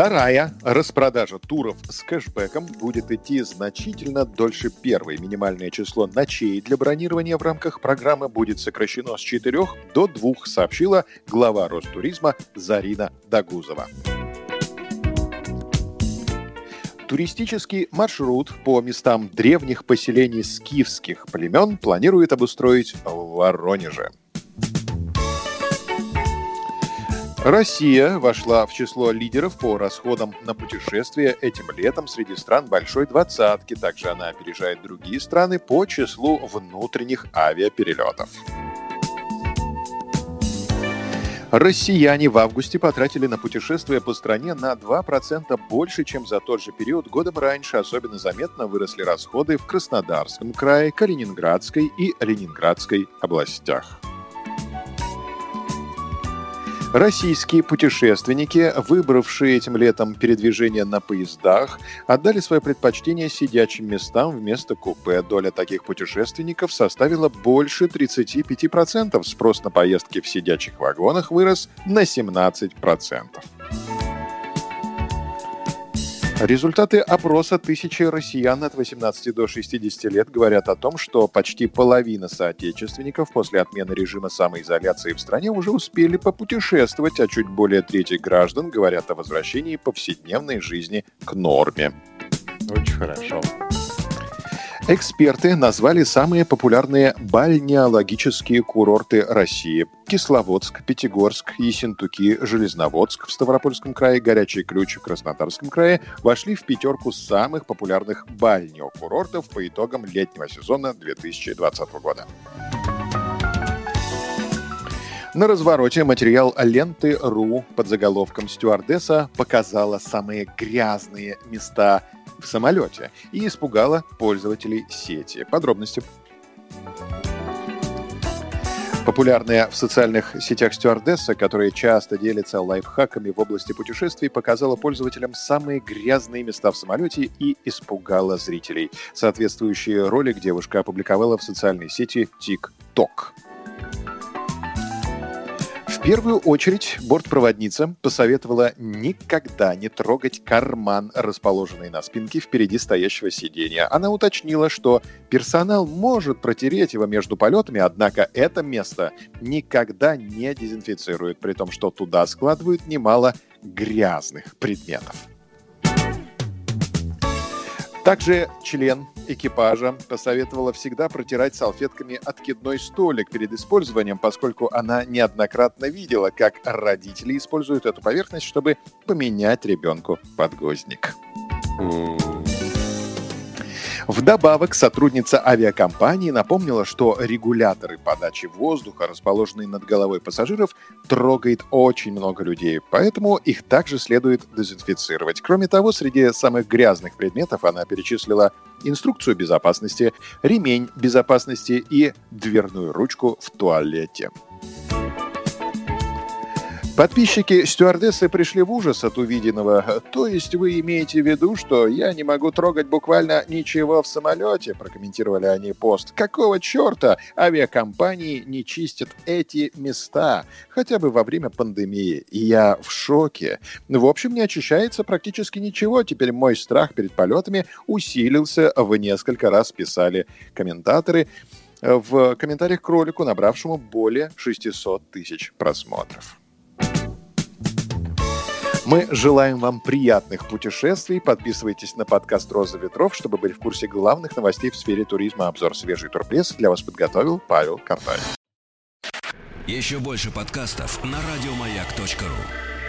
Вторая распродажа туров с кэшбэком будет идти значительно дольше первой. Минимальное число ночей для бронирования в рамках программы будет сокращено с 4 до 2, сообщила глава Ростуризма Зарина Дагузова. Туристический маршрут по местам древних поселений скифских племен планирует обустроить в Воронеже. Россия вошла в число лидеров по расходам на путешествия этим летом среди стран Большой Двадцатки. Также она опережает другие страны по числу внутренних авиаперелетов. Россияне в августе потратили на путешествия по стране на 2% больше, чем за тот же период годом раньше. Особенно заметно выросли расходы в Краснодарском крае, Калининградской и Ленинградской областях. Российские путешественники, выбравшие этим летом передвижение на поездах, отдали свое предпочтение сидячим местам вместо купе. Доля таких путешественников составила больше 35%. Спрос на поездки в сидячих вагонах вырос на 17%. Результаты опроса тысячи россиян от 18 до 60 лет говорят о том, что почти половина соотечественников после отмены режима самоизоляции в стране уже успели попутешествовать, а чуть более трети граждан говорят о возвращении повседневной жизни к норме. Очень хорошо. Эксперты назвали самые популярные бальнеологические курорты России. Кисловодск, Пятигорск, Ессентуки, Железноводск в Ставропольском крае, Горячий Ключ в Краснодарском крае вошли в пятерку самых популярных бальнеокурортов по итогам летнего сезона 2020 года. На развороте материал ленты.ру под заголовком «Стюардесса показала самые грязные места в самолете и испугала пользователей сети. Подробности Популярная в социальных сетях стюардесса, которая часто делится лайфхаками в области путешествий, показала пользователям самые грязные места в самолете и испугала зрителей. Соответствующий ролик девушка опубликовала в социальной сети TikTok. В первую очередь бортпроводница посоветовала никогда не трогать карман, расположенный на спинке впереди стоящего сиденья. Она уточнила, что персонал может протереть его между полетами, однако это место никогда не дезинфицирует, при том, что туда складывают немало грязных предметов. Также член экипажа посоветовала всегда протирать салфетками откидной столик перед использованием, поскольку она неоднократно видела, как родители используют эту поверхность, чтобы поменять ребенку подгузник. Вдобавок, сотрудница авиакомпании напомнила, что регуляторы подачи воздуха, расположенные над головой пассажиров, трогает очень много людей, поэтому их также следует дезинфицировать. Кроме того, среди самых грязных предметов она перечислила инструкцию безопасности, ремень безопасности и дверную ручку в туалете. Подписчики стюардессы пришли в ужас от увиденного. То есть вы имеете в виду, что я не могу трогать буквально ничего в самолете, прокомментировали они пост. Какого черта авиакомпании не чистят эти места? Хотя бы во время пандемии. Я в шоке. В общем, не очищается практически ничего. Теперь мой страх перед полетами усилился в несколько раз, писали комментаторы в комментариях к ролику, набравшему более 600 тысяч просмотров. Мы желаем вам приятных путешествий. Подписывайтесь на подкаст «Роза ветров», чтобы быть в курсе главных новостей в сфере туризма. Обзор «Свежий турпресс» для вас подготовил Павел Картаев. Еще больше подкастов на радиомаяк.ру